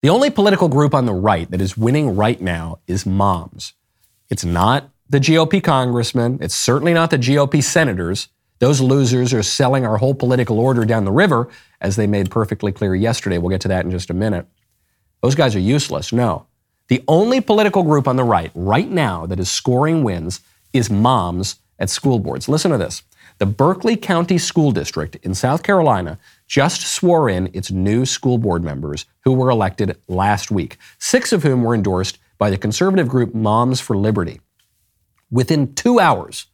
The only political group on the right that is winning right now is moms. It's not the GOP congressmen. It's certainly not the GOP senators. Those losers are selling our whole political order down the river, as they made perfectly clear yesterday. We'll get to that in just a minute. Those guys are useless. No. The only political group on the right right now that is scoring wins is moms at school boards. Listen to this. The Berkeley County School District in South Carolina just swore in its new school board members who were elected last week, six of whom were endorsed by the conservative group Moms for Liberty. Within two hours,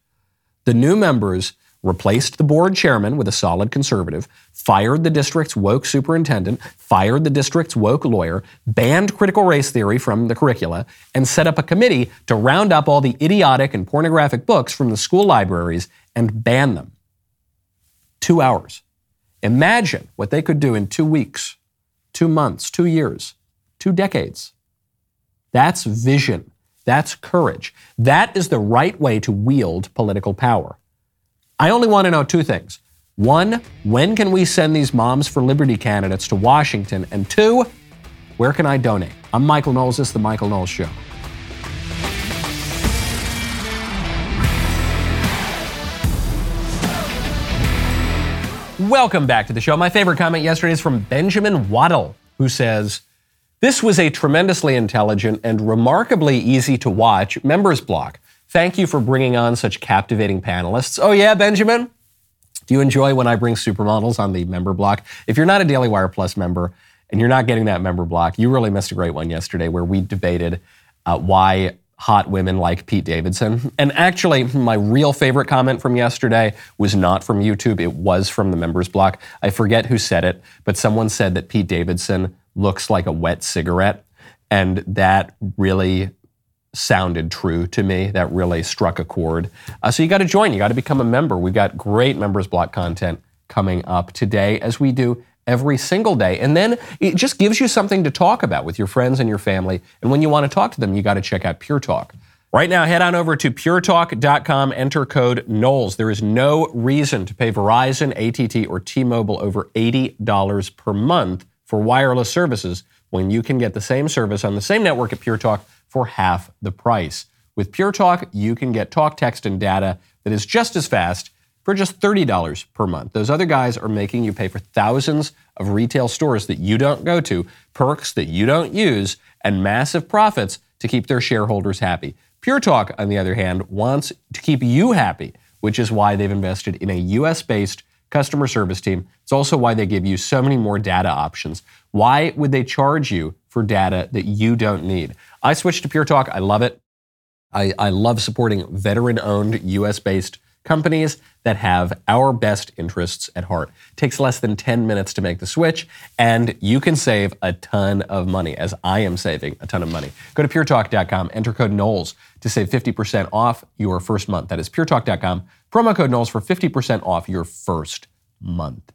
the new members replaced the board chairman with a solid conservative, fired the district's woke superintendent, fired the district's woke lawyer, banned critical race theory from the curricula, and set up a committee to round up all the idiotic and pornographic books from the school libraries and ban them. Two hours. Imagine what they could do in two weeks, two months, two years, two decades. That's vision. That's courage. That is the right way to wield political power. I only want to know two things. One, when can we send these Moms for Liberty candidates to Washington? And two, where can I donate? I'm Michael Knowles. This is The Michael Knowles Show. Welcome back to the show. My favorite comment yesterday is from Benjamin Waddle, who says, This was a tremendously intelligent and remarkably easy to watch members block. Thank you for bringing on such captivating panelists. Oh, yeah, Benjamin? Do you enjoy when I bring supermodels on the member block? If you're not a Daily Wire Plus member and you're not getting that member block, you really missed a great one yesterday where we debated uh, why hot women like Pete Davidson. And actually, my real favorite comment from yesterday was not from YouTube, it was from the members block. I forget who said it, but someone said that Pete Davidson looks like a wet cigarette. And that really sounded true to me. That really struck a chord. Uh, so you got to join. You got to become a member. We've got great members block content coming up today, as we do every single day. And then it just gives you something to talk about with your friends and your family. And when you want to talk to them, you got to check out Pure Talk. Right now, head on over to puretalk.com, enter code Knowles. There is no reason to pay Verizon, ATT, or T Mobile over $80 per month for wireless services when you can get the same service on the same network at Pure Talk for half the price. With Pure Talk, you can get talk, text, and data that is just as fast for just $30 per month. Those other guys are making you pay for thousands of retail stores that you don't go to, perks that you don't use, and massive profits to keep their shareholders happy. Pure Talk, on the other hand, wants to keep you happy, which is why they've invested in a US based customer service team. It's also why they give you so many more data options. Why would they charge you for data that you don't need? I switched to Pure Talk. I love it. I, I love supporting veteran owned US based companies that have our best interests at heart. It takes less than 10 minutes to make the switch, and you can save a ton of money, as I am saving a ton of money. Go to puretalk.com, enter code Knowles to save 50% off your first month. That is puretalk.com, promo code Knowles for 50% off your first month.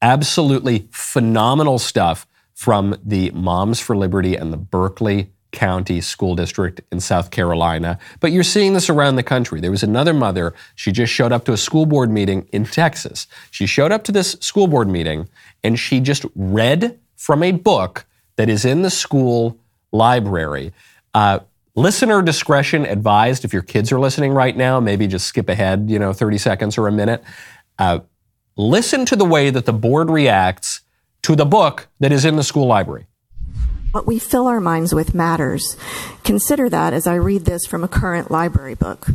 Absolutely phenomenal stuff from the Moms for Liberty and the Berkeley County School District in South Carolina. But you're seeing this around the country. There was another mother, she just showed up to a school board meeting in Texas. She showed up to this school board meeting and she just read from a book that is in the school library. Uh, listener discretion advised if your kids are listening right now, maybe just skip ahead, you know, 30 seconds or a minute. Uh, listen to the way that the board reacts to the book that is in the school library. What we fill our minds with matters. Consider that as I read this from a current library book.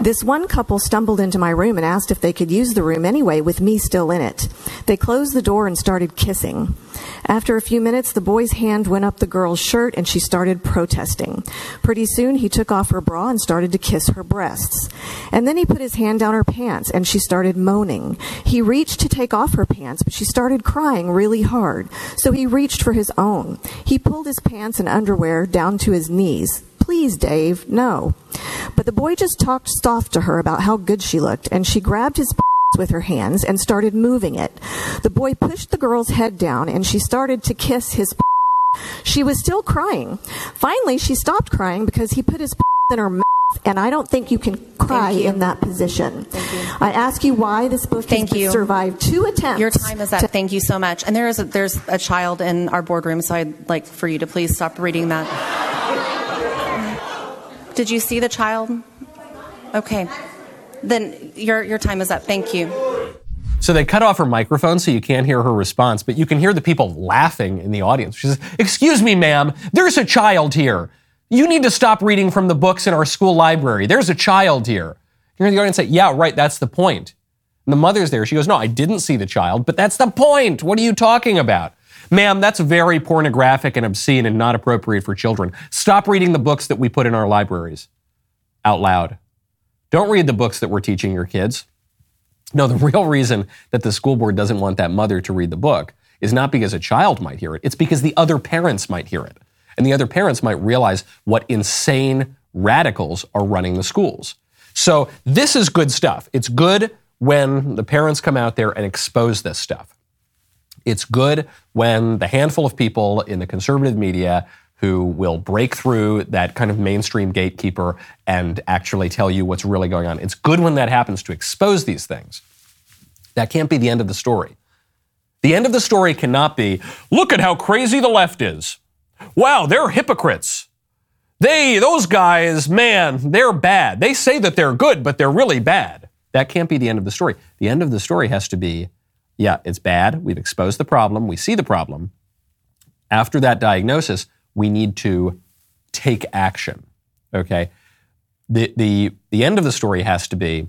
This one couple stumbled into my room and asked if they could use the room anyway with me still in it. They closed the door and started kissing. After a few minutes, the boy's hand went up the girl's shirt and she started protesting. Pretty soon, he took off her bra and started to kiss her breasts. And then he put his hand down her pants and she started moaning. He reached to take off her pants, but she started crying really hard. So he reached for his own. He pulled his pants and underwear down to his knees. Please, Dave, no. But the boy just talked soft to her about how good she looked, and she grabbed his with her hands and started moving it. The boy pushed the girl's head down, and she started to kiss his she was still crying. Finally, she stopped crying because he put his in her mouth And I don't think you can cry you. in that position. I ask you why this book Thank has you. survived two attempts. Your time is up. Thank you so much. And there is a, there's a child in our boardroom, so I'd like for you to please stop reading that. Did you see the child? Okay. Then your your time is up. Thank you. So they cut off her microphone so you can't hear her response, but you can hear the people laughing in the audience. She says, Excuse me, ma'am, there's a child here. You need to stop reading from the books in our school library. There's a child here. You hear the audience say, Yeah, right, that's the point. And the mother's there. She goes, No, I didn't see the child, but that's the point. What are you talking about? Ma'am, that's very pornographic and obscene and not appropriate for children. Stop reading the books that we put in our libraries out loud. Don't read the books that we're teaching your kids. No, the real reason that the school board doesn't want that mother to read the book is not because a child might hear it, it's because the other parents might hear it. And the other parents might realize what insane radicals are running the schools. So this is good stuff. It's good when the parents come out there and expose this stuff. It's good when the handful of people in the conservative media who will break through that kind of mainstream gatekeeper and actually tell you what's really going on. It's good when that happens to expose these things. That can't be the end of the story. The end of the story cannot be look at how crazy the left is. Wow, they're hypocrites. They, those guys, man, they're bad. They say that they're good, but they're really bad. That can't be the end of the story. The end of the story has to be yeah, it's bad. We've exposed the problem. We see the problem. After that diagnosis, we need to take action. Okay? The, the, the end of the story has to be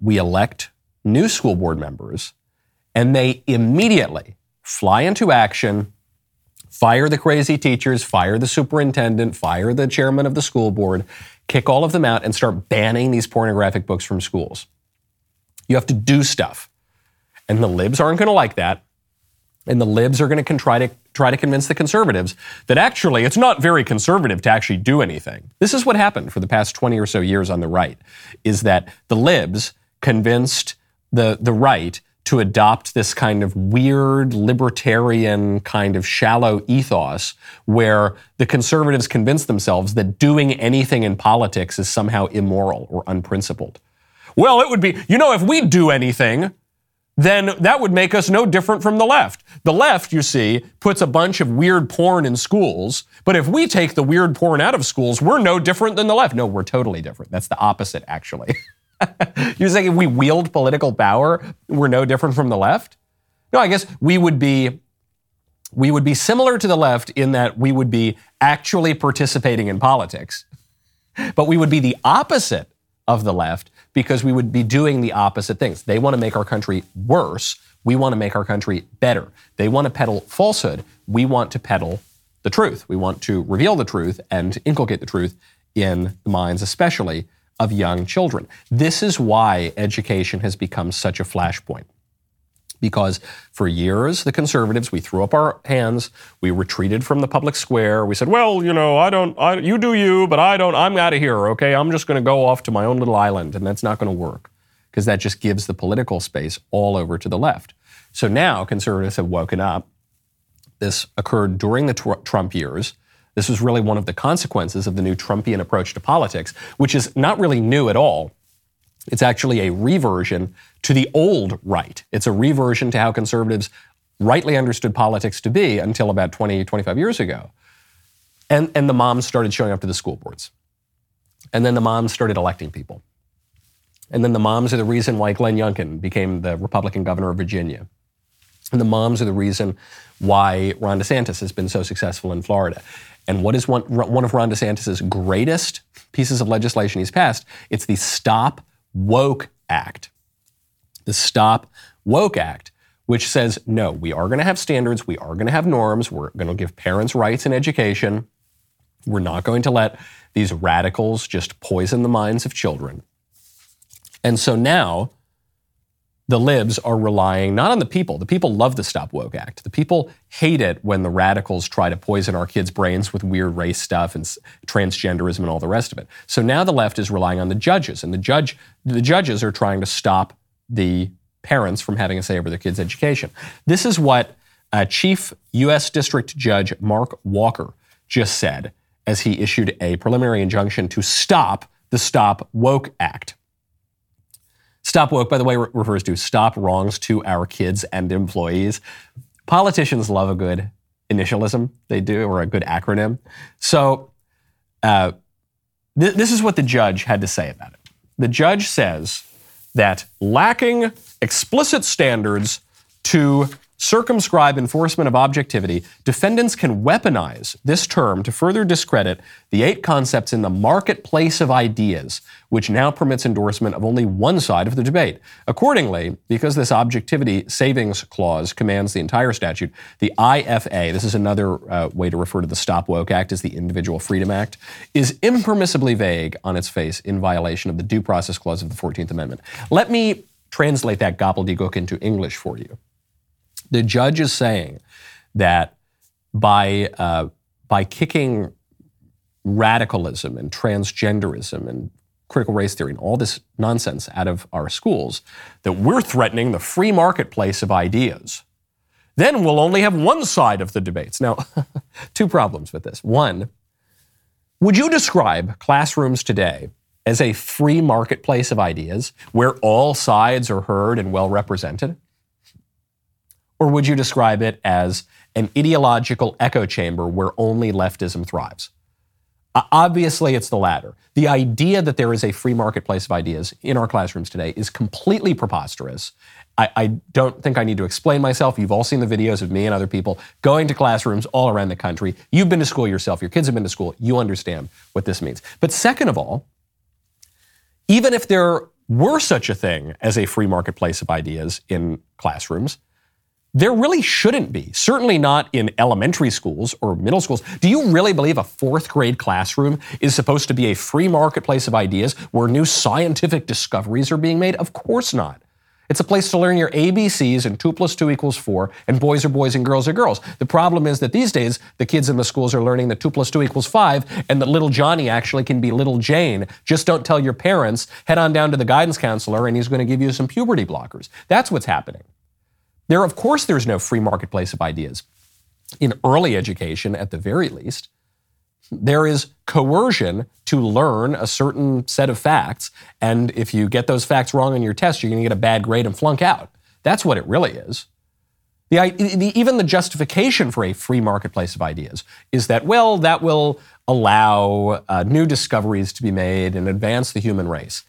we elect new school board members and they immediately fly into action, fire the crazy teachers, fire the superintendent, fire the chairman of the school board, kick all of them out, and start banning these pornographic books from schools. You have to do stuff. And the libs aren't going to like that. And the libs are going to try to try to convince the conservatives that actually it's not very conservative to actually do anything. This is what happened for the past 20 or so years on the right is that the libs convinced the the right to adopt this kind of weird libertarian kind of shallow ethos where the conservatives convince themselves that doing anything in politics is somehow immoral or unprincipled. Well, it would be, you know, if we do anything, then that would make us no different from the left. The left, you see, puts a bunch of weird porn in schools, but if we take the weird porn out of schools, we're no different than the left. No, we're totally different. That's the opposite, actually. You're saying if we wield political power, we're no different from the left? No, I guess we would be we would be similar to the left in that we would be actually participating in politics. But we would be the opposite of the left because we would be doing the opposite things. They want to make our country worse. We want to make our country better. They want to peddle falsehood. We want to peddle the truth. We want to reveal the truth and inculcate the truth in the minds, especially of young children. This is why education has become such a flashpoint. Because for years, the conservatives, we threw up our hands, we retreated from the public square. We said, well, you know, I don't, I, you do you, but I don't, I'm out of here, okay? I'm just going to go off to my own little island, and that's not going to work because that just gives the political space all over to the left. So now conservatives have woken up. This occurred during the tr- Trump years. This was really one of the consequences of the new Trumpian approach to politics, which is not really new at all. It's actually a reversion to the old right. It's a reversion to how conservatives rightly understood politics to be until about 20, 25 years ago. And, and the moms started showing up to the school boards. And then the moms started electing people. And then the moms are the reason why Glenn Youngkin became the Republican governor of Virginia. And the moms are the reason why Ron DeSantis has been so successful in Florida. And what is one, one of Ron DeSantis' greatest pieces of legislation he's passed? It's the Stop Woke Act. The Stop Woke Act, which says, no, we are going to have standards, we are going to have norms, we're going to give parents rights in education. We're not going to let these radicals just poison the minds of children. And so now the libs are relying not on the people. The people love the Stop Woke Act. The people hate it when the radicals try to poison our kids' brains with weird race stuff and transgenderism and all the rest of it. So now the left is relying on the judges, and the judge, the judges are trying to stop the parents from having a say over their kids' education. This is what uh, Chief U.S. District Judge Mark Walker just said as he issued a preliminary injunction to stop the Stop Woke Act. Stop Woke, by the way, re- refers to stop wrongs to our kids and employees. Politicians love a good initialism, they do, or a good acronym. So, uh, th- this is what the judge had to say about it. The judge says that lacking explicit standards to circumscribe enforcement of objectivity, defendants can weaponize this term to further discredit the eight concepts in the marketplace of ideas, which now permits endorsement of only one side of the debate. Accordingly, because this objectivity savings clause commands the entire statute, the IFA, this is another uh, way to refer to the Stop Woke Act as the Individual Freedom Act, is impermissibly vague on its face in violation of the Due Process Clause of the 14th Amendment. Let me translate that gobbledygook into English for you. The judge is saying that by uh, by kicking radicalism and transgenderism and critical race theory and all this nonsense out of our schools, that we're threatening the free marketplace of ideas. Then we'll only have one side of the debates. Now, two problems with this. One, would you describe classrooms today as a free marketplace of ideas where all sides are heard and well represented? Or would you describe it as an ideological echo chamber where only leftism thrives? Obviously, it's the latter. The idea that there is a free marketplace of ideas in our classrooms today is completely preposterous. I, I, don't think I need to explain myself. You've all seen the videos of me and other people going to classrooms all around the country. You've been to school yourself. Your kids have been to school. You understand what this means. But second of all, even if there were such a thing as a free marketplace of ideas in classrooms, there really shouldn't be, certainly not in elementary schools or middle schools. Do you really believe a fourth grade classroom is supposed to be a free marketplace of ideas where new scientific discoveries are being made? Of course not. It's a place to learn your ABCs and 2 plus 2 equals 4, and boys are boys and girls are girls. The problem is that these days, the kids in the schools are learning that 2 plus 2 equals 5, and that little Johnny actually can be little Jane. Just don't tell your parents, head on down to the guidance counselor, and he's going to give you some puberty blockers. That's what's happening. There, of course, there's no free marketplace of ideas. In early education, at the very least, there is coercion to learn a certain set of facts. And if you get those facts wrong on your test, you're going to get a bad grade and flunk out. That's what it really is. The, the, even the justification for a free marketplace of ideas is that, well, that will allow uh, new discoveries to be made and advance the human race.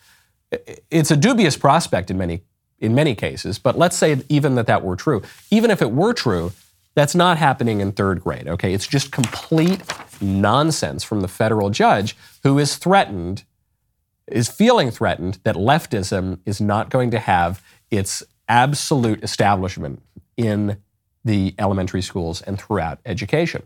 It's a dubious prospect in many in many cases, but let's say even that that were true. Even if it were true, that's not happening in third grade, okay? It's just complete nonsense from the federal judge who is threatened, is feeling threatened that leftism is not going to have its absolute establishment in the elementary schools and throughout education.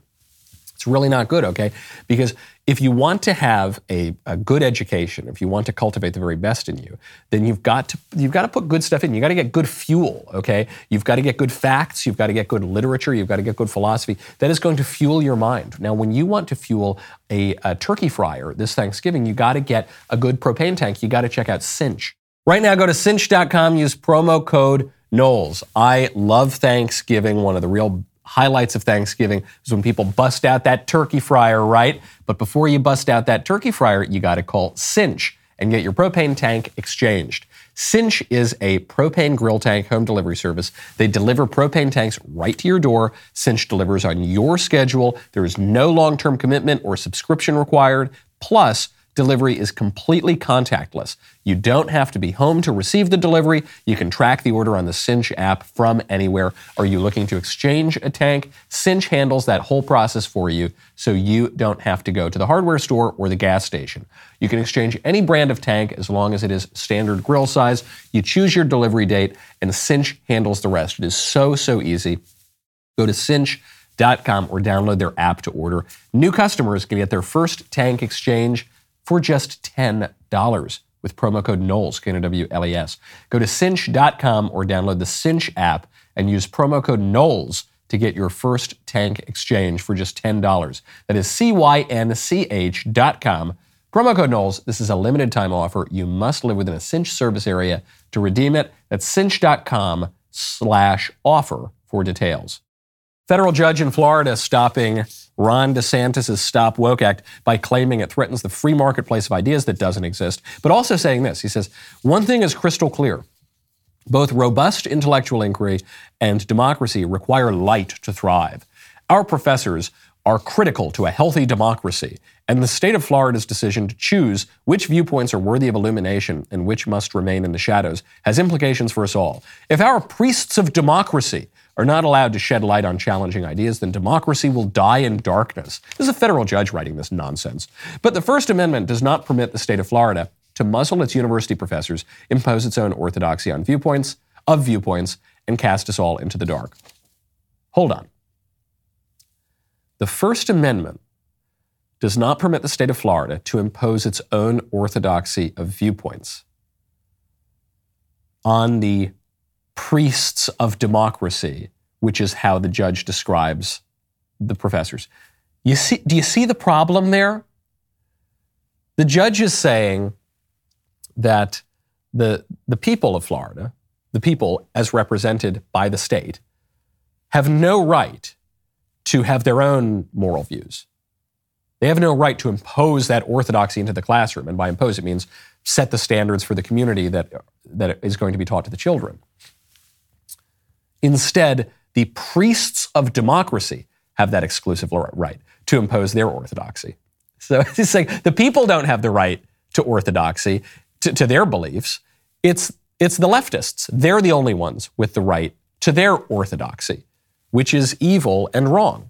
It's really not good, okay? Because if you want to have a, a, good education, if you want to cultivate the very best in you, then you've got to you've got to put good stuff in. You've got to get good fuel, okay? You've got to get good facts, you've got to get good literature, you've got to get good philosophy. That is going to fuel your mind. Now, when you want to fuel a, a turkey fryer this Thanksgiving, you got to get a good propane tank. You got to check out Cynch. Right now, go to cynch.com, use promo code Knowles. I love Thanksgiving, one of the real highlights of Thanksgiving is when people bust out that turkey fryer, right? But before you bust out that turkey fryer, you got to call Cynch and get your propane tank exchanged. Cynch is a propane grill tank home delivery service. They deliver propane tanks right to your door. Cynch delivers on your schedule. There is no long term commitment or subscription required. Plus, Delivery is completely contactless. You don't have to be home to receive the delivery. You can track the order on the Cynch app from anywhere. Are you looking to exchange a tank? Cynch handles that whole process for you so you don't have to go to the hardware store or the gas station. You can exchange any brand of tank as long as it is standard grill size. You choose your delivery date and Cynch handles the rest. It is so, so easy. Go to cynch.com or download their app to order. New customers can get their first tank exchange for just $10 with promo code Knowles, K-N-O-W-L-E-S. Go to cynch.com or download the Cynch app and use promo code Knowles to get your first tank exchange for just $10. That is C-Y-N-C-H dot com. Promo code Knowles. This is a limited time offer. You must live within a Cynch service area to redeem it. That's cynch.com slash offer for details. Federal judge in Florida stopping Ron DeSantis' Stop Woke Act by claiming it threatens the free marketplace of ideas that doesn't exist, but also saying this. He says, one thing is crystal clear. Both robust intellectual inquiry and democracy require light to thrive. Our professors are critical to a healthy democracy, and the state of Florida's decision to choose which viewpoints are worthy of illumination and which must remain in the shadows has implications for us all. If our priests of democracy are not allowed to shed light on challenging ideas, then democracy will die in darkness. This is a federal judge writing this nonsense. But the First Amendment does not permit the state of Florida to muzzle its university professors, impose its own orthodoxy on viewpoints, of viewpoints, and cast us all into the dark. Hold on. The First Amendment does not permit the state of Florida to impose its own orthodoxy of viewpoints on the priests of democracy, which is how the judge describes the professors. You see, do you see the problem there? The judge is saying that the, the people of Florida, the people as represented by the state, have no right to have their own moral views. They have no right to impose that orthodoxy into the classroom. And by impose, it means set the standards for the community that, that is going to be taught to the children. Instead, the priests of democracy have that exclusive right to impose their orthodoxy. So he's saying the people don't have the right to orthodoxy, to, to their beliefs. It's, it's the leftists. They're the only ones with the right to their orthodoxy, which is evil and wrong.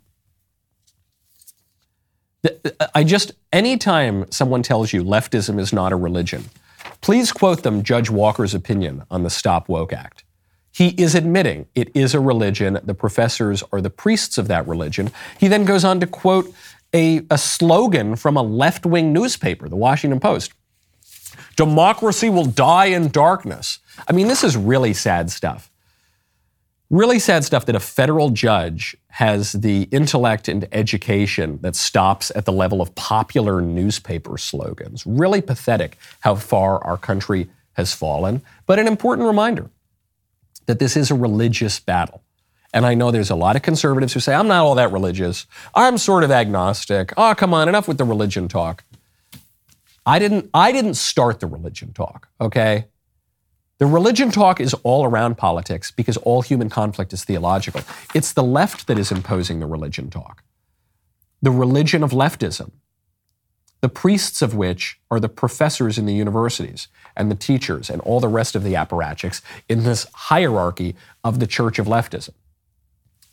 Uh, I just, anytime someone tells you leftism is not a religion, please quote them Judge Walker's opinion on the Stop Woke Act. He is admitting it is a religion. The professors are the priests of that religion. He then goes on to quote a, a slogan from a left wing newspaper, the Washington Post Democracy will die in darkness. I mean, this is really sad stuff. Really sad stuff that a federal judge has the intellect and education that stops at the level of popular newspaper slogans. Really pathetic how far our country has fallen, but an important reminder that this is a religious battle. And I know there's a lot of conservatives who say, I'm not all that religious. I'm sort of agnostic. Oh, come on, enough with the religion talk. I didn't, I didn't start the religion talk, okay? The religion talk is all around politics because all human conflict is theological. It's the left that is imposing the religion talk. The religion of leftism, the priests of which are the professors in the universities and the teachers and all the rest of the apparatchiks in this hierarchy of the church of leftism.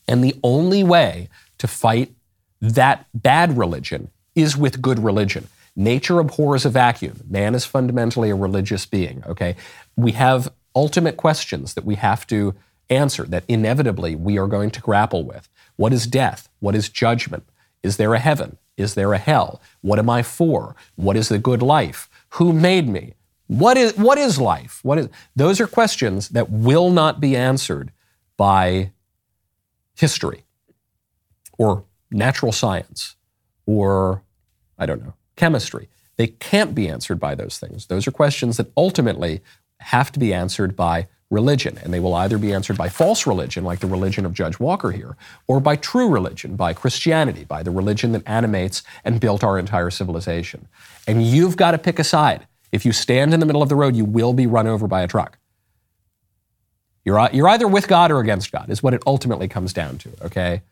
And the only way to fight that bad religion is with good religion. Nature abhors a vacuum. Man is fundamentally a religious being, okay? We have ultimate questions that we have to answer that inevitably we are going to grapple with. What is death? What is judgment? Is there a heaven? Is there a hell? What am I for? What is the good life? Who made me? What is, what is life? What is, those are questions that will not be answered by history or natural science or, I don't know, chemistry. They can't be answered by those things. Those are questions that ultimately have to be answered by religion. And they will either be answered by false religion, like the religion of Judge Walker here, or by true religion, by Christianity, by the religion that animates and built our entire civilization. And you've got to pick a side. If you stand in the middle of the road, you will be run over by a truck. You're, uh, you're either with God or against God, is what it ultimately comes down to, okay?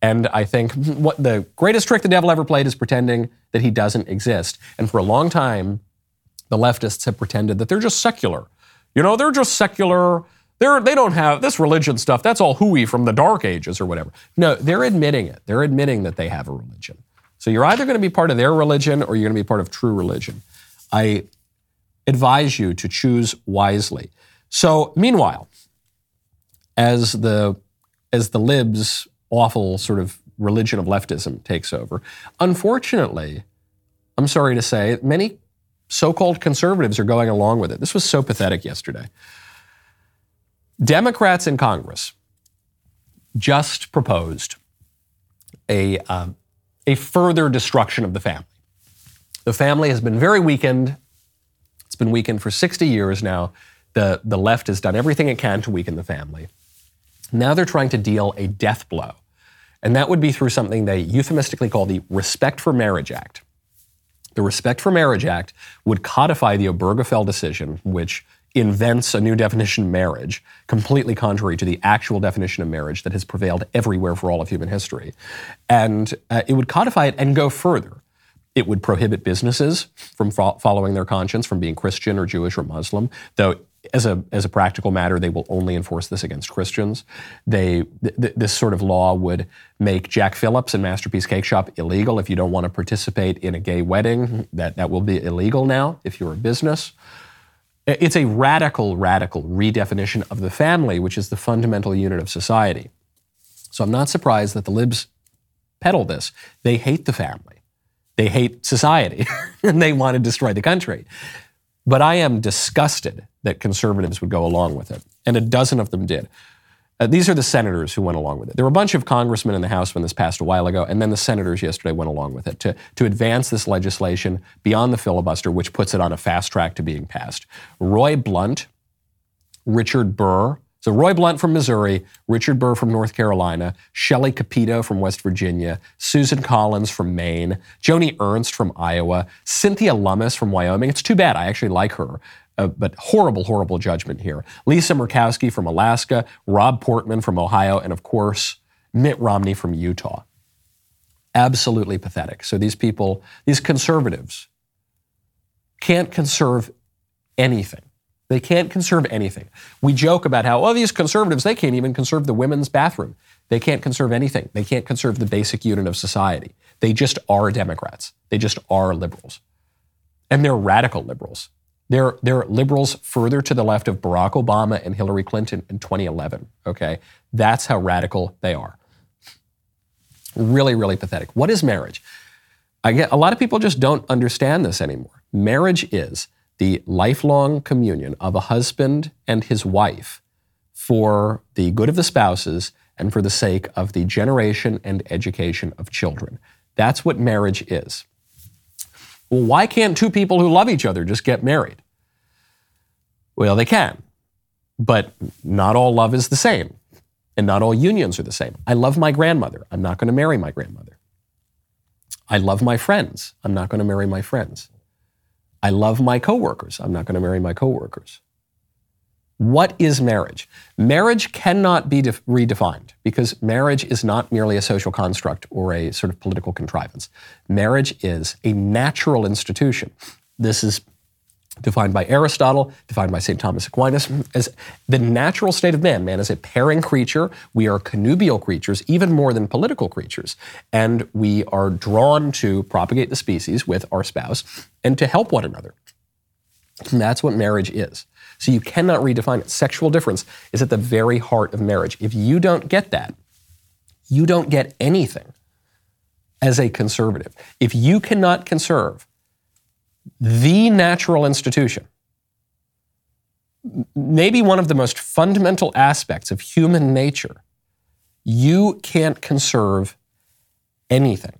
And I think what the greatest trick the devil ever played is pretending that he doesn't exist. And for a long time, the leftists have pretended that they're just secular. You know, they're just secular. They're, they don't have this religion stuff. That's all hooey from the dark ages or whatever. No, they're admitting it. They're admitting that they have a religion. So you're either going to be part of their religion or you're going to be part of true religion. I advise you to choose wisely. So, meanwhile, as the as the libs' awful sort of religion of leftism takes over, unfortunately, I'm sorry to say, many so-called conservatives are going along with it. This was so pathetic yesterday. Democrats in Congress just proposed a, um, a further destruction of the family. The family has been very weakened it's been weakened for 60 years now. The, the left has done everything it can to weaken the family. Now they're trying to deal a death blow And that would be through something they euphemistically call the Respect for Marriage Act. The Respect for Marriage Act would codify the Obergefell decision, which invents a new definition of marriage, completely contrary to the actual definition of marriage that has prevailed everywhere for all of human history. And uh, it would codify it and go further. It would prohibit businesses from fo- following their conscience, from being Christian or Jewish or Muslim, though as a, as a practical matter, they will only enforce this against Christians. They, th- this sort of law would make Jack Phillips and Masterpiece Cake Shop illegal. If you don't want to participate in a gay wedding, that, that will be illegal now if you're a business. It's a radical, radical redefinition of the family, which is the fundamental unit of society. So I'm not surprised that the libs peddle this. They hate the family, they hate society, and they want to destroy the country. But I am disgusted that conservatives would go along with it, and a dozen of them did. Uh, these are the senators who went along with it. There were a bunch of congressmen in the House when this passed a while ago, and then the senators yesterday went along with it to, to advance this legislation beyond the filibuster, which puts it on a fast track to being passed. Roy Blunt, Richard Burr, so Roy Blunt from Missouri, Richard Burr from North Carolina, Shelley Capito from West Virginia, Susan Collins from Maine, Joni Ernst from Iowa, Cynthia Lummis from Wyoming. It's too bad. I actually like her. Uh, but horrible, horrible judgment here. Lisa Murkowski from Alaska, Rob Portman from Ohio, and of course, Mitt Romney from Utah. Absolutely pathetic. So these people, these conservatives, can't conserve anything. They can't conserve anything. We joke about how, well, these conservatives, they can't even conserve the women's bathroom. They can't conserve anything. They can't conserve the basic unit of society. They just are Democrats. They just are liberals. And they're radical liberals. They're, they're liberals further to the left of Barack Obama and Hillary Clinton in 2011. Okay? That's how radical they are. Really, really pathetic. What is marriage? I get a lot of people just don't understand this anymore. Marriage is the lifelong communion of a husband and his wife for the good of the spouses and for the sake of the generation and education of children. That's what marriage is. Well, why can't two people who love each other just get married? Well, they can, but not all love is the same, and not all unions are the same. I love my grandmother. I'm not going to marry my grandmother. I love my friends. I'm not going to marry my friends. I love my coworkers. I'm not going to marry my coworkers. What is marriage? Marriage cannot be def- redefined because marriage is not merely a social construct or a sort of political contrivance. Marriage is a natural institution. This is defined by Aristotle, defined by St. Thomas Aquinas, as the natural state of man. Man is a pairing creature. We are connubial creatures, even more than political creatures. And we are drawn to propagate the species with our spouse and to help one another. And that's what marriage is. So you cannot redefine it. Sexual difference is at the very heart of marriage. If you don't get that, you don't get anything as a conservative. If you cannot conserve the natural institution, maybe one of the most fundamental aspects of human nature, you can't conserve anything.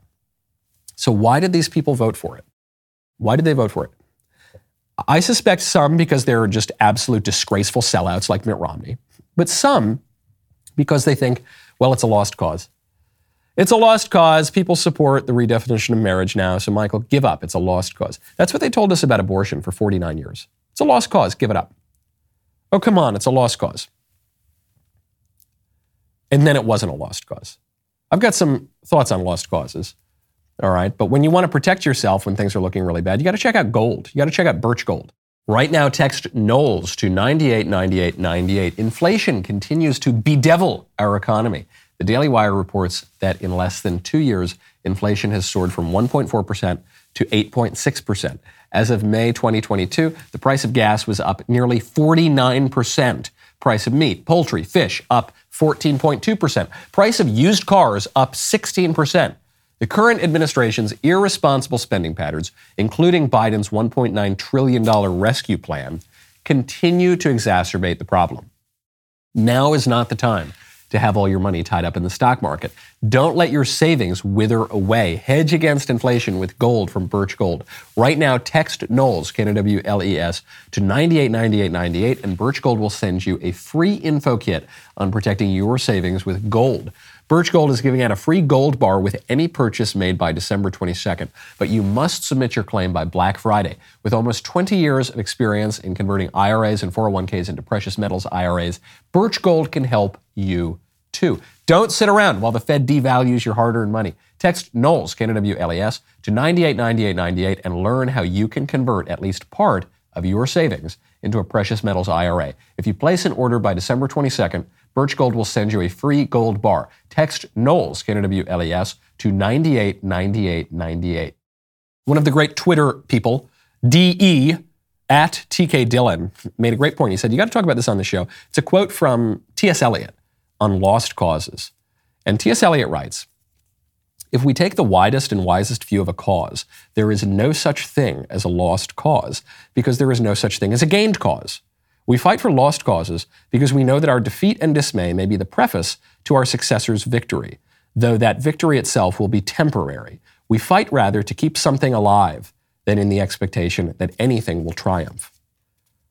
So, why did these people vote for it? Why did they vote for it? I suspect some because they're just absolute disgraceful sellouts like Mitt Romney, but some because they think, well, it's a lost cause. It's a lost cause. People support the redefinition of marriage now. So, Michael, give up. It's a lost cause. That's what they told us about abortion for 49 years. It's a lost cause. Give it up. Oh, come on. It's a lost cause. And then it wasn't a lost cause. I've got some thoughts on lost causes. All right. But when you want to protect yourself when things are looking really bad, you got to check out gold. You got to check out birch gold. Right now, text Knowles to 989898. Inflation continues to bedevil our economy. The Daily Wire reports that in less than two years, inflation has soared from 1.4% to 8.6%. As of May 2022, the price of gas was up nearly 49%. Price of meat, poultry, fish up 14.2%. Price of used cars up 16%. The current administration's irresponsible spending patterns, including Biden's $1.9 trillion rescue plan, continue to exacerbate the problem. Now is not the time to have all your money tied up in the stock market. Don't let your savings wither away. Hedge against inflation with gold from Birch Gold. Right now, text Knowles, K-N-W-L-E-S, to 989898, and Birch Gold will send you a free info kit on protecting your savings with gold. Birch Gold is giving out a free gold bar with any purchase made by December 22nd, but you must submit your claim by Black Friday. With almost 20 years of experience in converting IRAs and 401ks into precious metals IRAs, Birch Gold can help you too. Don't sit around while the Fed devalues your hard earned money. Text Knowles, K-N-W-L-E-S, to 989898 and learn how you can convert at least part of your savings into a precious metals IRA. If you place an order by December 22nd, Birch Gold will send you a free gold bar. Text Knowles, K-N-W-L-E-S, to 989898. One of the great Twitter people, DE, at TK Dillon, made a great point. He said, You got to talk about this on the show. It's a quote from T.S. Eliot on lost causes. And T.S. Eliot writes If we take the widest and wisest view of a cause, there is no such thing as a lost cause, because there is no such thing as a gained cause. We fight for lost causes because we know that our defeat and dismay may be the preface to our successor's victory, though that victory itself will be temporary. We fight rather to keep something alive than in the expectation that anything will triumph.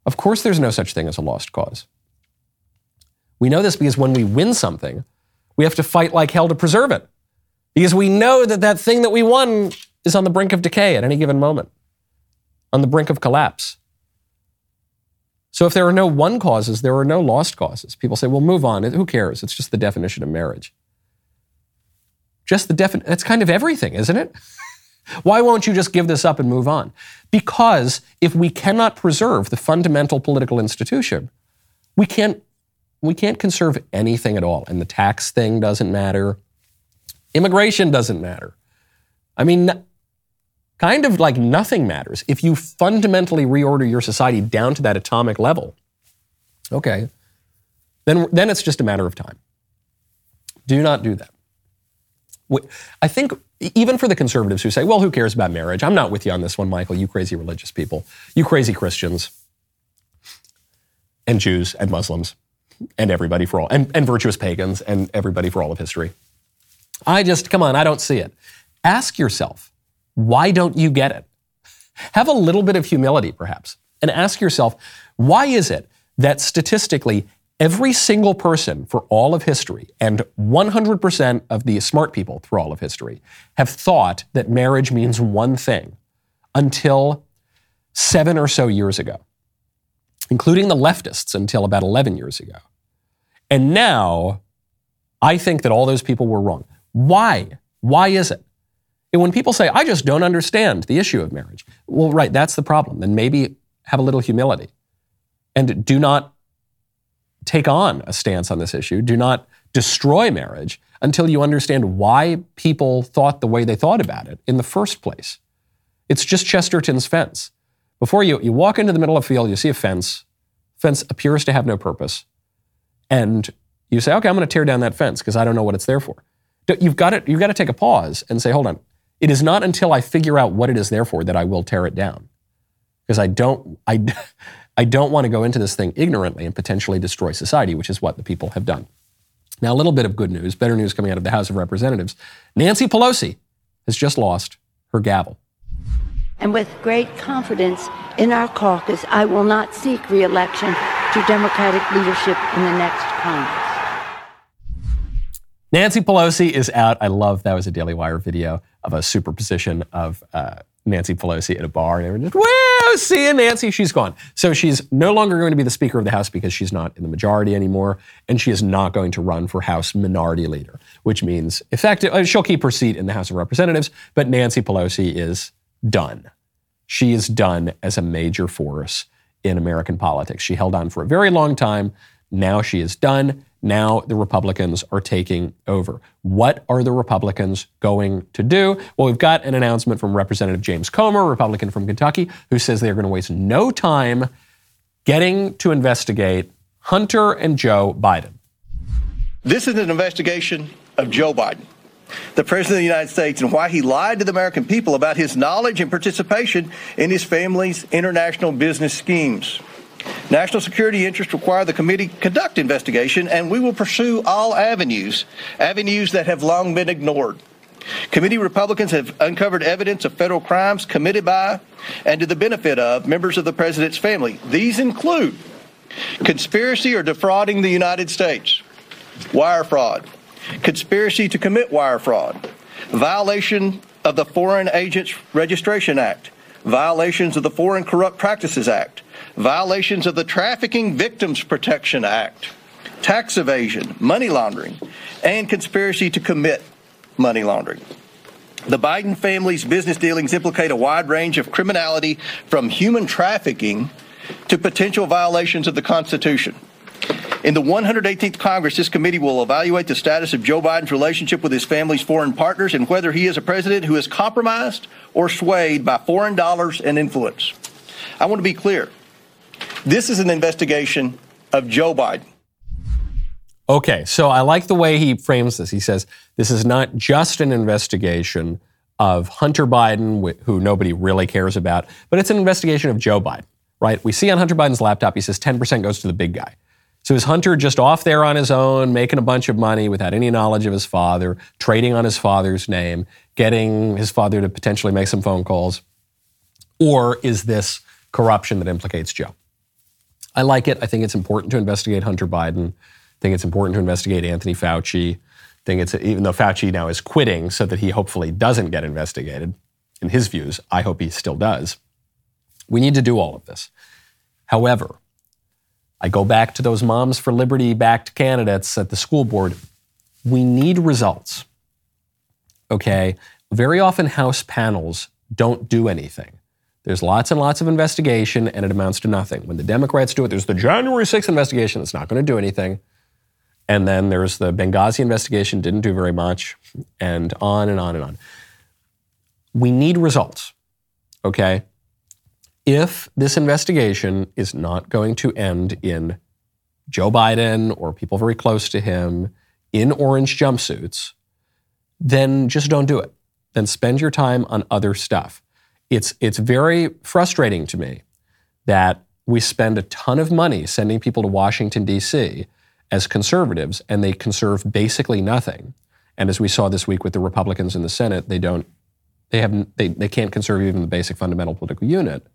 Of course, there's no such thing as a lost cause. We know this because when we win something, we have to fight like hell to preserve it. Because we know that that thing that we won is on the brink of decay at any given moment, on the brink of collapse. So if there are no won causes, there are no lost causes. People say, well, move on. Who cares? It's just the definition of marriage. Just the definition, that's kind of everything, isn't it? Why won't you just give this up and move on? Because if we cannot preserve the fundamental political institution, we can't, we can't conserve anything at all. And the tax thing doesn't matter. Immigration doesn't matter. I mean, kind of like nothing matters. If you fundamentally reorder your society down to that atomic level, okay, then, then it's just a matter of time. Do not do that. I think even for the conservatives who say, well, who cares about marriage? I'm not with you on this one, Michael, you crazy religious people, you crazy Christians, and Jews, and Muslims, and everybody for all, and, and virtuous pagans, and everybody for all of history. I just, come on, I don't see it. Ask yourself, why don't you get it? Have a little bit of humility, perhaps, and ask yourself, why is it that statistically every single person for all of history and 100% of the smart people through all of history have thought that marriage means one thing until seven or so years ago, including the leftists until about 11 years ago. And now I think that all those people were wrong. Why? Why is it? And when people say, I just don't understand the issue of marriage, well, right, that's the problem. Then maybe have a little humility and do not take on a stance on this issue. Do not destroy marriage until you understand why people thought the way they thought about it in the first place. It's just Chesterton's fence. Before you, you walk into the middle of a field, you see a fence. Fence appears to have no purpose. And you say, okay, I'm going to tear down that fence because I don't know what it's there for. You've got, to, you've got to take a pause and say, hold on. It is not until I figure out what it is there for that I will tear it down. Because I don't, I, I don't want to go into this thing ignorantly and potentially destroy society, which is what the people have done. Now, a little bit of good news, better news coming out of the House of Representatives. Nancy Pelosi has just lost her gavel. And with great confidence in our caucus, I will not seek reelection to Democratic leadership in the next Congress. Nancy Pelosi is out. I love that was a Daily Wire video of a superposition of uh, Nancy Pelosi at a bar, and everyone just, "Wow, seeing Nancy, she's gone." So she's no longer going to be the Speaker of the House because she's not in the majority anymore, and she is not going to run for House Minority Leader, which means effective. Uh, she'll keep her seat in the House of Representatives, but Nancy Pelosi is done. She is done as a major force in American politics. She held on for a very long time. Now she is done. Now the Republicans are taking over. What are the Republicans going to do? Well, we've got an announcement from Representative James Comer, Republican from Kentucky, who says they are going to waste no time getting to investigate Hunter and Joe Biden. This is an investigation of Joe Biden, the President of the United States, and why he lied to the American people about his knowledge and participation in his family's international business schemes. National security interests require the committee conduct investigation, and we will pursue all avenues, avenues that have long been ignored. Committee Republicans have uncovered evidence of federal crimes committed by and to the benefit of members of the president's family. These include conspiracy or defrauding the United States, wire fraud, conspiracy to commit wire fraud, violation of the Foreign Agents Registration Act, violations of the Foreign Corrupt Practices Act, violations of the Trafficking Victims Protection Act, tax evasion, money laundering, and conspiracy to commit money laundering. The Biden family's business dealings implicate a wide range of criminality from human trafficking to potential violations of the Constitution. In the 118th Congress, this committee will evaluate the status of Joe Biden's relationship with his family's foreign partners and whether he is a president who is compromised or swayed by foreign dollars and influence. I want to be clear. This is an investigation of Joe Biden. Okay, so I like the way he frames this. He says this is not just an investigation of Hunter Biden, who nobody really cares about, but it's an investigation of Joe Biden, right? We see on Hunter Biden's laptop, he says 10% goes to the big guy. So is Hunter just off there on his own, making a bunch of money without any knowledge of his father, trading on his father's name, getting his father to potentially make some phone calls? Or is this corruption that implicates Joe? I like it. I think it's important to investigate Hunter Biden I think it's important to investigate Anthony Fauci. I think it's even though Fauci now is quitting so that he hopefully doesn't get investigated. In his views, I hope he still does. We need to do all of this. However, I go back to those Moms for Liberty backed candidates at the school board. We need results. Okay? Very often, House panels don't do anything. There's lots and lots of investigation, and it amounts to nothing. When the Democrats do it, there's the January 6th investigation that's not going to do anything. And then there's the Benghazi investigation, didn't do very much, and on and on and on. We need results, okay? If this investigation is not going to end in Joe Biden or people very close to him in orange jumpsuits, then just don't do it. Then spend your time on other stuff. It's, it's very frustrating to me that we spend a ton of money sending people to Washington, D.C as conservatives, and they conserve basically nothing. And as we saw this week with the Republicans in the Senate, they don't, they haven't, they, they can't conserve even the basic fundamental political unit.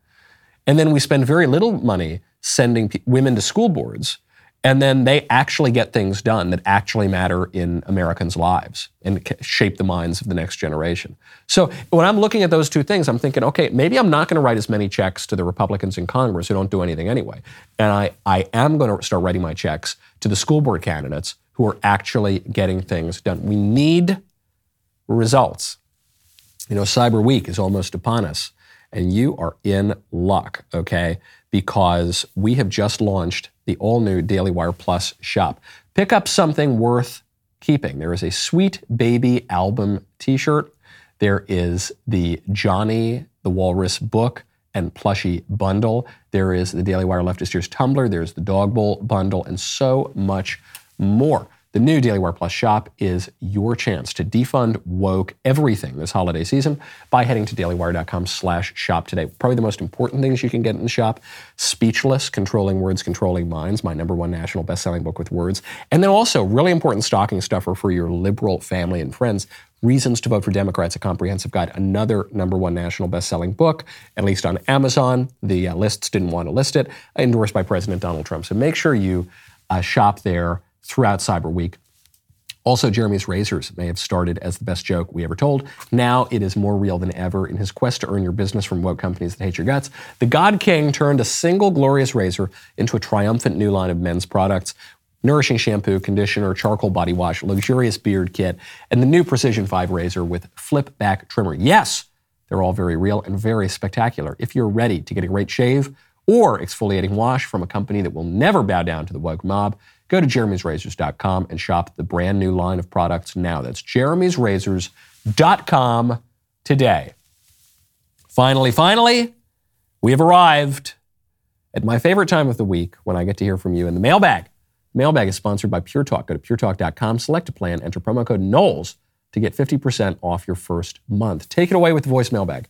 And then we spend very little money sending women to school boards and then they actually get things done that actually matter in Americans' lives and shape the minds of the next generation. So when I'm looking at those two things, I'm thinking, okay, maybe I'm not going to write as many checks to the Republicans in Congress who don't do anything anyway. And I, I am going to start writing my checks to the school board candidates who are actually getting things done. We need results. You know, Cyber Week is almost upon us, and you are in luck, okay? Because we have just launched the all new Daily Wire Plus shop. Pick up something worth keeping. There is a Sweet Baby album t shirt. There is the Johnny the Walrus book and plushie bundle. There is the Daily Wire Leftist Tears tumbler. There's the Dog Bowl bundle, and so much more. The new Daily Wire Plus shop is your chance to defund woke everything this holiday season by heading to dailywire.com slash shop today. Probably the most important things you can get in the shop, Speechless, Controlling Words, Controlling Minds, my number one national best-selling book with words. And then also really important stocking stuffer for your liberal family and friends, Reasons to Vote for Democrats, a comprehensive guide, another number one national best-selling book, at least on Amazon. The uh, lists didn't want to list it, endorsed by President Donald Trump. So make sure you uh, shop there throughout Cyber Week. Also, Jeremy's razors may have started as the best joke we ever told. Now it is more real than ever. In his quest to earn your business from woke companies that hate your guts, the God King turned a single glorious razor into a triumphant new line of men's products. Nourishing shampoo, conditioner, charcoal body wash, luxurious beard kit, and the new Precision 5 razor with flip back trimmer. Yes, they're all very real and very spectacular. If you're ready to get a great shave or exfoliating wash from a company that will never bow down to the woke mob, Go to jeremysrazors.com and shop the brand new line of products now. That's jeremysrazors.com today. Finally, finally, we have arrived at my favorite time of the week when I get to hear from you in the mailbag. Mailbag is sponsored by Pure Talk. Go to puretalk.com, select a plan, enter promo code Knowles to get 50% off your first month. Take it away with the voice mailbag.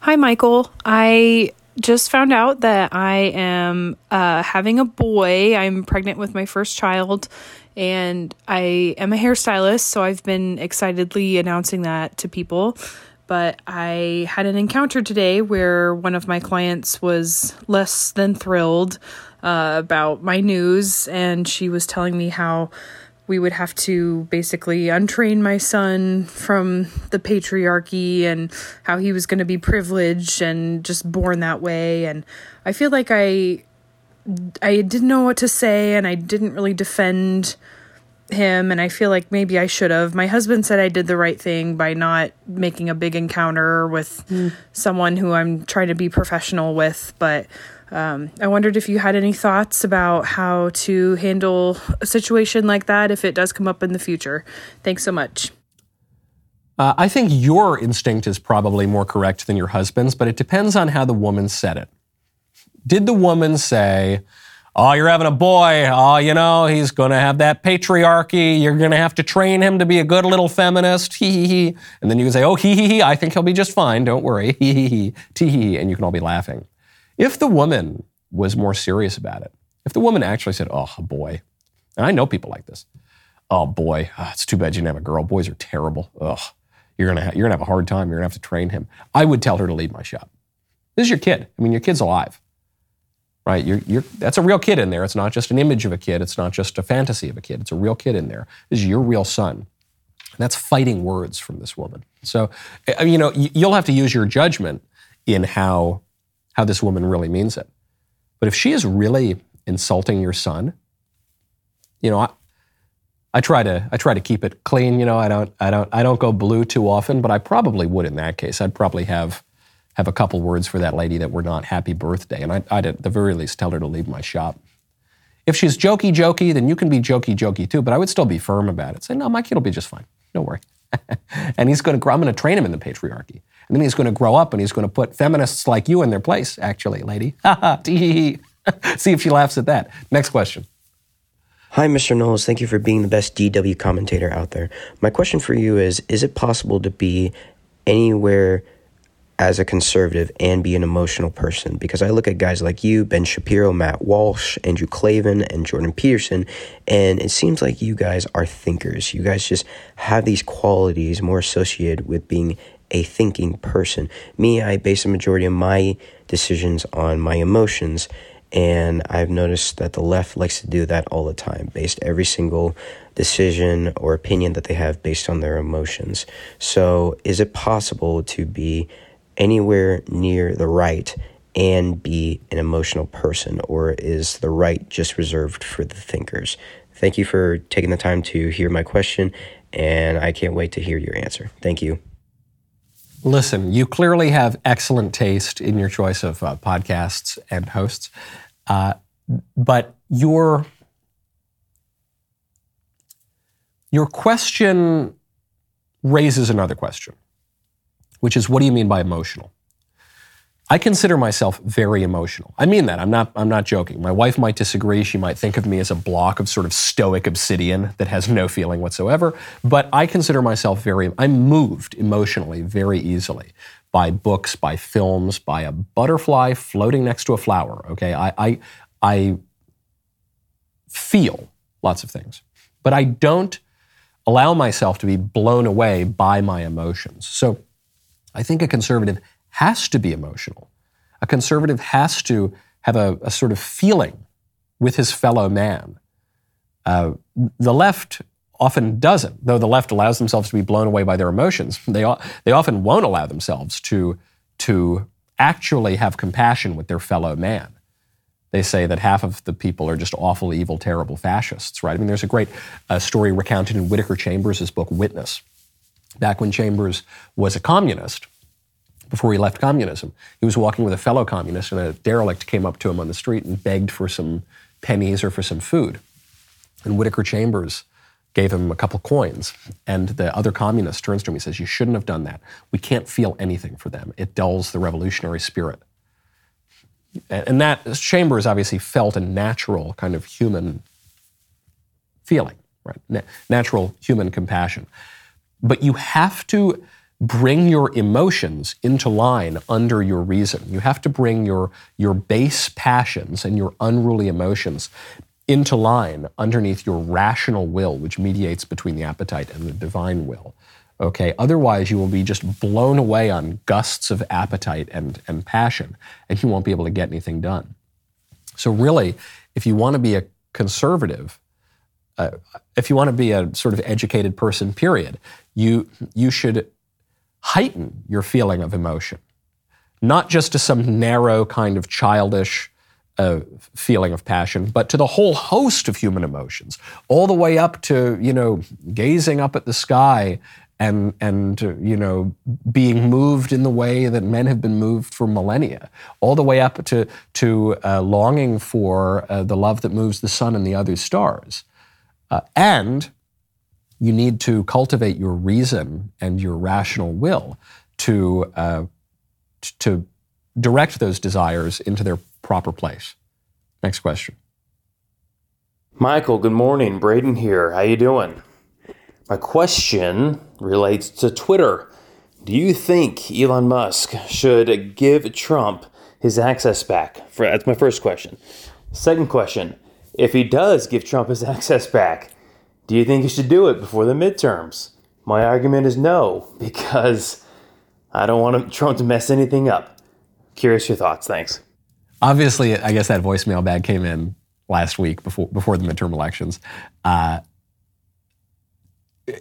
Hi, Michael. I just found out that I am uh, having a boy. I'm pregnant with my first child, and I am a hairstylist, so I've been excitedly announcing that to people. But I had an encounter today where one of my clients was less than thrilled uh, about my news, and she was telling me how we would have to basically untrain my son from the patriarchy and how he was going to be privileged and just born that way. And i feel like i i didn't know what to say and i didn't really defend him. And i feel like maybe i should have. My husband said i did the right thing by not making a big encounter with mm. someone who i'm trying to be professional with but um, I wondered if you had any thoughts about how to handle a situation like that if it does come up in the future. Thanks so much. Uh, I think your instinct is probably more correct than your husband's, but it depends on how the woman said it. Did the woman say, Oh, you're having a boy. Oh, you know, he's going to have that patriarchy. You're going to have to train him to be a good little feminist. Hee hee hee. And then you can say, Oh, hee hee hee. I think he'll be just fine. Don't worry. Hee hee hee. Tee hee. And you can all be laughing. If the woman was more serious about it, if the woman actually said, oh, boy, and I know people like this, oh, boy, oh, it's too bad you didn't have a girl. Boys are terrible. Ugh, you're going ha- you're gonna have a hard time. You're going to have to train him. I would tell her to leave my shop. This is your kid. I mean, your kid's alive, right? You're, you're, that's a real kid in there. It's not just an image of a kid. It's not just a fantasy of a kid. It's a real kid in there. This is your real son. And that's fighting words from this woman. So, you know, you'll have to use your judgment in how how this woman really means it. But if she is really insulting your son, you know, I, I try to I try to keep it clean. You know, I don't I don't I don't go blue too often, but I probably would in that case. I'd probably have have a couple words for that lady that were not happy birthday, and I'd, I'd at the very least tell her to leave my shop. If she's jokey jokey, then you can be jokey jokey too. But I would still be firm about it. Say, no, my kid will be just fine. Don't worry. and he's going to. I'm going to train him in the patriarchy. And then he's going to grow up and he's going to put feminists like you in their place, actually, lady. See if she laughs at that. Next question. Hi, Mr. Knowles. Thank you for being the best DW commentator out there. My question for you is Is it possible to be anywhere as a conservative and be an emotional person because I look at guys like you, Ben Shapiro, Matt Walsh, Andrew Klavan, and Jordan Peterson, and it seems like you guys are thinkers. You guys just have these qualities more associated with being a thinking person. Me, I base a majority of my decisions on my emotions, and I've noticed that the left likes to do that all the time, based every single decision or opinion that they have based on their emotions. So, is it possible to be anywhere near the right and be an emotional person, or is the right just reserved for the thinkers? Thank you for taking the time to hear my question, and I can't wait to hear your answer. Thank you. Listen, you clearly have excellent taste in your choice of uh, podcasts and hosts, uh, but your your question raises another question which is what do you mean by emotional? I consider myself very emotional. I mean that. I'm not I'm not joking. My wife might disagree. She might think of me as a block of sort of stoic obsidian that has no feeling whatsoever, but I consider myself very I'm moved emotionally very easily by books, by films, by a butterfly floating next to a flower, okay? I I I feel lots of things, but I don't allow myself to be blown away by my emotions. So I think a conservative has to be emotional. A conservative has to have a, a sort of feeling with his fellow man. Uh, the left often doesn't, though the left allows themselves to be blown away by their emotions. They, they often won't allow themselves to, to actually have compassion with their fellow man. They say that half of the people are just awful, evil, terrible fascists, right? I mean, there's a great uh, story recounted in Whittaker Chambers' book, Witness, back when Chambers was a communist, before he left communism. He was walking with a fellow communist, and a derelict came up to him on the street and begged for some pennies or for some food. And Whittaker Chambers gave him a couple coins. And the other communist turns to him and says, You shouldn't have done that. We can't feel anything for them. It dulls the revolutionary spirit. And that Chambers obviously felt a natural kind of human feeling, right? natural human compassion. But you have to bring your emotions into line under your reason. You have to bring your, your base passions and your unruly emotions into line underneath your rational will, which mediates between the appetite and the divine will. Okay, otherwise you will be just blown away on gusts of appetite and, and passion, and you won't be able to get anything done. So, really, if you want to be a conservative, uh, if you want to be a sort of educated person, period, you you should heighten your feeling of emotion, not just to some narrow kind of childish uh, feeling of passion, but to the whole host of human emotions, all the way up to you know gazing up at the sky and and you know being moved in the way that men have been moved for millennia, all the way up to to uh, longing for uh, the love that moves the sun and the other stars, uh, and you need to cultivate your reason and your rational will to uh, to direct those desires into their proper place. Next question. Michael, good morning. Braden here. How you doing? My question relates to Twitter. Do you think Elon Musk should give Trump his access back? That's my first question. Second question: If he does give Trump his access back, do you think he should do it before the midterms? My argument is no, because I don't want Trump to mess anything up. Curious your thoughts. Thanks. Obviously, I guess that voicemail bag came in last week before before the midterm elections. Uh,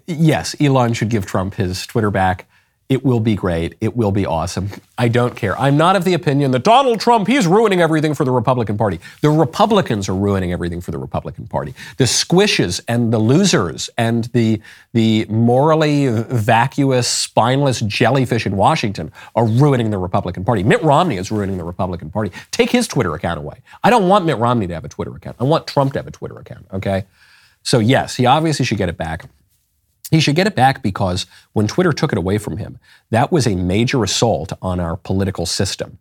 yes, Elon should give Trump his Twitter back. It will be great. It will be awesome. I don't care. I'm not of the opinion that Donald Trump, he's ruining everything for the Republican Party. The Republicans are ruining everything for the Republican Party. The squishes and the losers and the, the morally vacuous, spineless jellyfish in Washington are ruining the Republican Party. Mitt Romney is ruining the Republican Party. Take his Twitter account away. I don't want Mitt Romney to have a Twitter account. I want Trump to have a Twitter account, okay? So, yes, he obviously should get it back. He should get it back because when Twitter took it away from him, that was a major assault on our political system.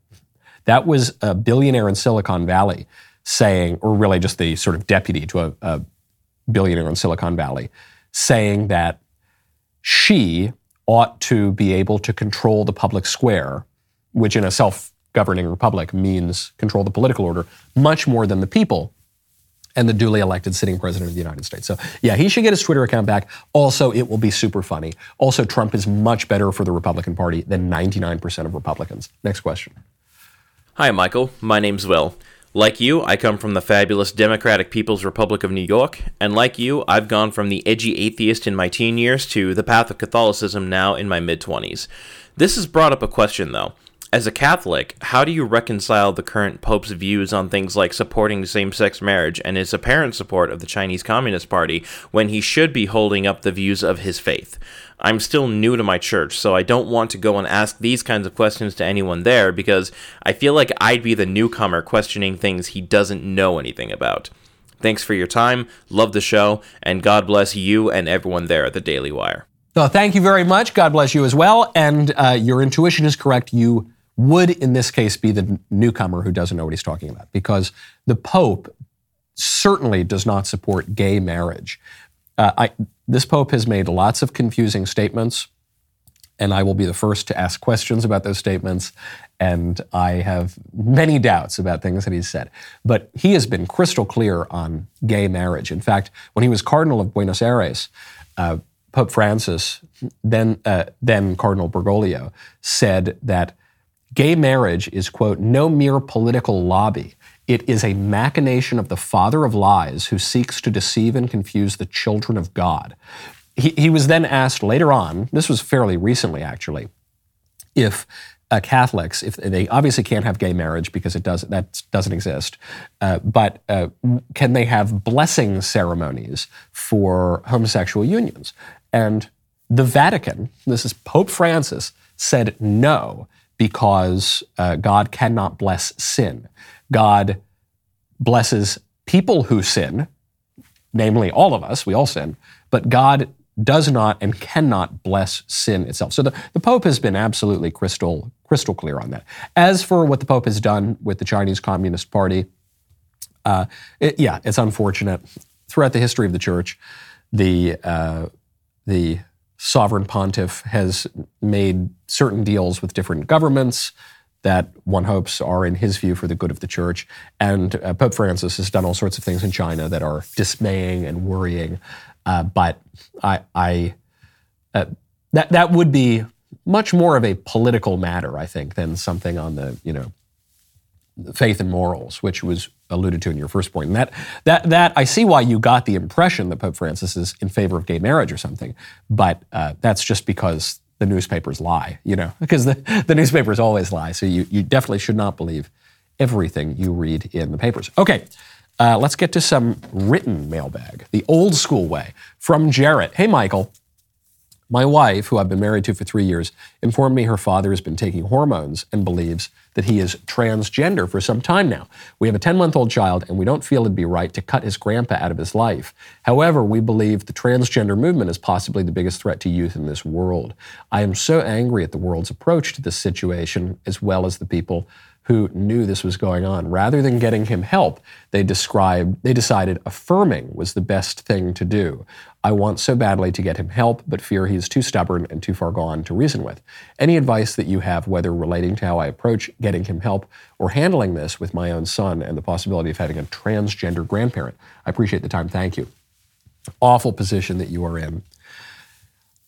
That was a billionaire in Silicon Valley saying, or really just the sort of deputy to a, a billionaire in Silicon Valley, saying that she ought to be able to control the public square, which in a self governing republic means control the political order much more than the people and the duly elected sitting president of the United States. So, yeah, he should get his Twitter account back. Also, it will be super funny. Also, Trump is much better for the Republican Party than 99% of Republicans. Next question. Hi, Michael. My name's Will. Like you, I come from the fabulous Democratic People's Republic of New York, and like you, I've gone from the edgy atheist in my teen years to the path of Catholicism now in my mid 20s. This has brought up a question, though. As a Catholic, how do you reconcile the current Pope's views on things like supporting same sex marriage and his apparent support of the Chinese Communist Party when he should be holding up the views of his faith? I'm still new to my church, so I don't want to go and ask these kinds of questions to anyone there because I feel like I'd be the newcomer questioning things he doesn't know anything about. Thanks for your time, love the show, and God bless you and everyone there at the Daily Wire. So, thank you very much. God bless you as well. And uh, your intuition is correct. You would in this case be the newcomer who doesn't know what he's talking about because the Pope certainly does not support gay marriage. Uh, I, this Pope has made lots of confusing statements, and I will be the first to ask questions about those statements. And I have many doubts about things that he's said. But he has been crystal clear on gay marriage. In fact, when he was Cardinal of Buenos Aires, uh, Pope Francis, then, uh, then Cardinal Bergoglio, said that Gay marriage is, quote, no mere political lobby. It is a machination of the father of lies who seeks to deceive and confuse the children of God. He, he was then asked later on, this was fairly recently actually, if uh, Catholics, if they obviously can't have gay marriage because it does that doesn't exist, uh, but uh, can they have blessing ceremonies for homosexual unions? And the Vatican, this is Pope Francis, said no because uh, God cannot bless sin. God blesses people who sin, namely all of us, we all sin, but God does not and cannot bless sin itself. So the, the Pope has been absolutely crystal, crystal clear on that. As for what the Pope has done with the Chinese Communist Party, uh, it, yeah, it's unfortunate. Throughout the history of the church, the, uh, the sovereign pontiff has made certain deals with different governments that one hopes are, in his view, for the good of the church. And uh, Pope Francis has done all sorts of things in China that are dismaying and worrying. Uh, but I, I uh, that that would be much more of a political matter, I think, than something on the you know faith and morals, which was alluded to in your first point. And that, that, that I see why you got the impression that Pope Francis is in favor of gay marriage or something, but uh, that's just because the newspapers lie, you know, because the, the newspapers always lie. So you, you definitely should not believe everything you read in the papers. Okay, uh, let's get to some written mailbag, the old school way. From Jarrett Hey, Michael. My wife, who I've been married to for three years, informed me her father has been taking hormones and believes that he is transgender for some time now. We have a 10 month old child, and we don't feel it'd be right to cut his grandpa out of his life. However, we believe the transgender movement is possibly the biggest threat to youth in this world. I am so angry at the world's approach to this situation, as well as the people who knew this was going on. Rather than getting him help, they described they decided affirming was the best thing to do. I want so badly to get him help, but fear he is too stubborn and too far gone to reason with. Any advice that you have, whether relating to how I approach getting him help or handling this with my own son and the possibility of having a transgender grandparent? I appreciate the time. Thank you. Awful position that you are in.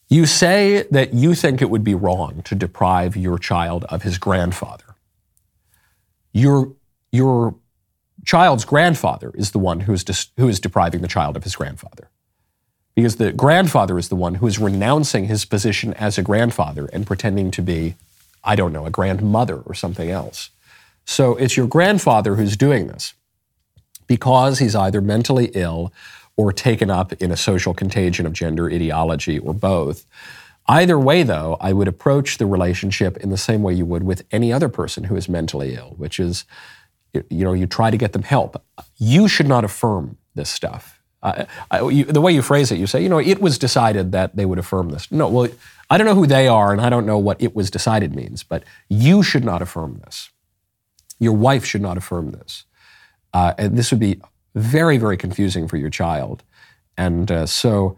You say that you think it would be wrong to deprive your child of his grandfather your, your child's grandfather is the one who is, dis- who is depriving the child of his grandfather. Because the grandfather is the one who is renouncing his position as a grandfather and pretending to be, I don't know, a grandmother or something else. So it's your grandfather who's doing this because he's either mentally ill or taken up in a social contagion of gender ideology or both. Either way, though, I would approach the relationship in the same way you would with any other person who is mentally ill, which is, you know, you try to get them help. You should not affirm this stuff. Uh, I, you, the way you phrase it, you say, you know, it was decided that they would affirm this. No, well, I don't know who they are, and I don't know what it was decided means, but you should not affirm this. Your wife should not affirm this. Uh, and this would be very, very confusing for your child. And uh, so,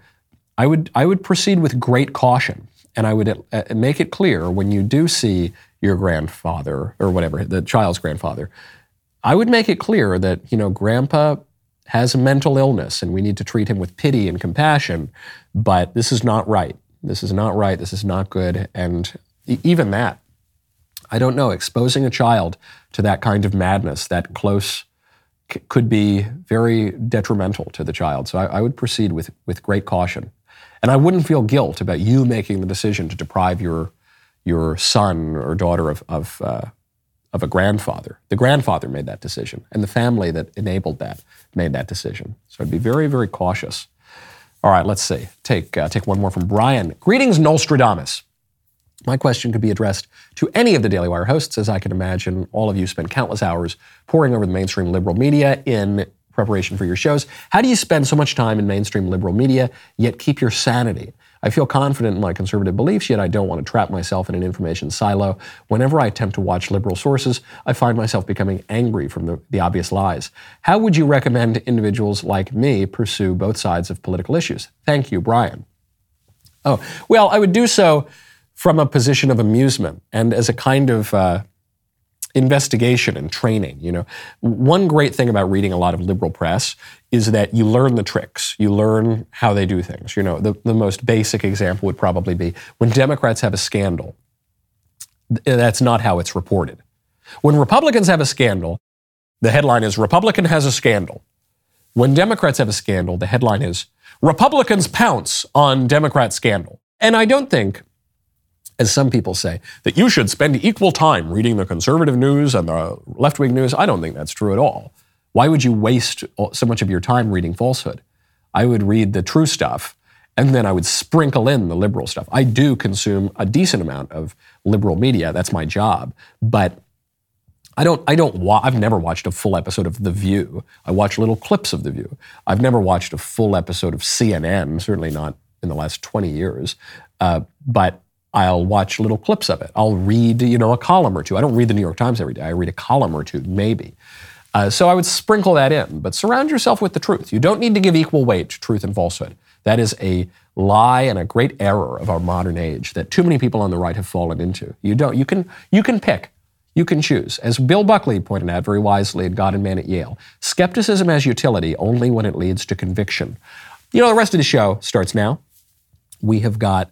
I would, I would proceed with great caution. And I would uh, make it clear when you do see your grandfather or whatever, the child's grandfather, I would make it clear that, you know, grandpa has a mental illness and we need to treat him with pity and compassion, but this is not right. This is not right. This is not good. And even that, I don't know, exposing a child to that kind of madness, that close, c- could be very detrimental to the child. So I, I would proceed with, with great caution. And I wouldn't feel guilt about you making the decision to deprive your, your son or daughter of, of, uh, of a grandfather. The grandfather made that decision, and the family that enabled that made that decision. So I'd be very, very cautious. All right, let's see. Take, uh, take one more from Brian. Greetings, Nostradamus. My question could be addressed to any of the Daily Wire hosts, as I can imagine all of you spend countless hours poring over the mainstream liberal media in preparation for your shows. How do you spend so much time in mainstream liberal media, yet keep your sanity? I feel confident in my conservative beliefs, yet I don't want to trap myself in an information silo. Whenever I attempt to watch liberal sources, I find myself becoming angry from the, the obvious lies. How would you recommend individuals like me pursue both sides of political issues? Thank you, Brian. Oh, well, I would do so from a position of amusement and as a kind of uh, investigation and training. You know, one great thing about reading a lot of liberal press is that you learn the tricks. You learn how they do things. You know, the, the most basic example would probably be when Democrats have a scandal. That's not how it's reported. When Republicans have a scandal, the headline is Republican has a scandal. When Democrats have a scandal, the headline is Republicans pounce on Democrat scandal. And I don't think as some people say, that you should spend equal time reading the conservative news and the left wing news. I don't think that's true at all. Why would you waste so much of your time reading falsehood? I would read the true stuff and then I would sprinkle in the liberal stuff. I do consume a decent amount of liberal media. That's my job. But I don't, I don't wa- I've never watched a full episode of The View. I watch little clips of The View. I've never watched a full episode of CNN, certainly not in the last 20 years. Uh, but I'll watch little clips of it. I'll read, you know, a column or two. I don't read the New York Times every day. I read a column or two, maybe. Uh, so I would sprinkle that in, but surround yourself with the truth. You don't need to give equal weight to truth and falsehood. That is a lie and a great error of our modern age that too many people on the right have fallen into. You don't. You can. You can pick. You can choose. As Bill Buckley pointed out very wisely in God and Man at Yale, skepticism has utility only when it leads to conviction. You know, the rest of the show starts now. We have got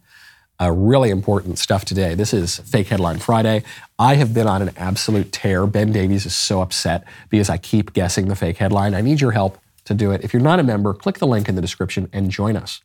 uh, really important stuff today. This is Fake Headline Friday. I have been on an absolute tear. Ben Davies is so upset because I keep guessing the fake headline. I need your help to do it. If you're not a member, click the link in the description and join us.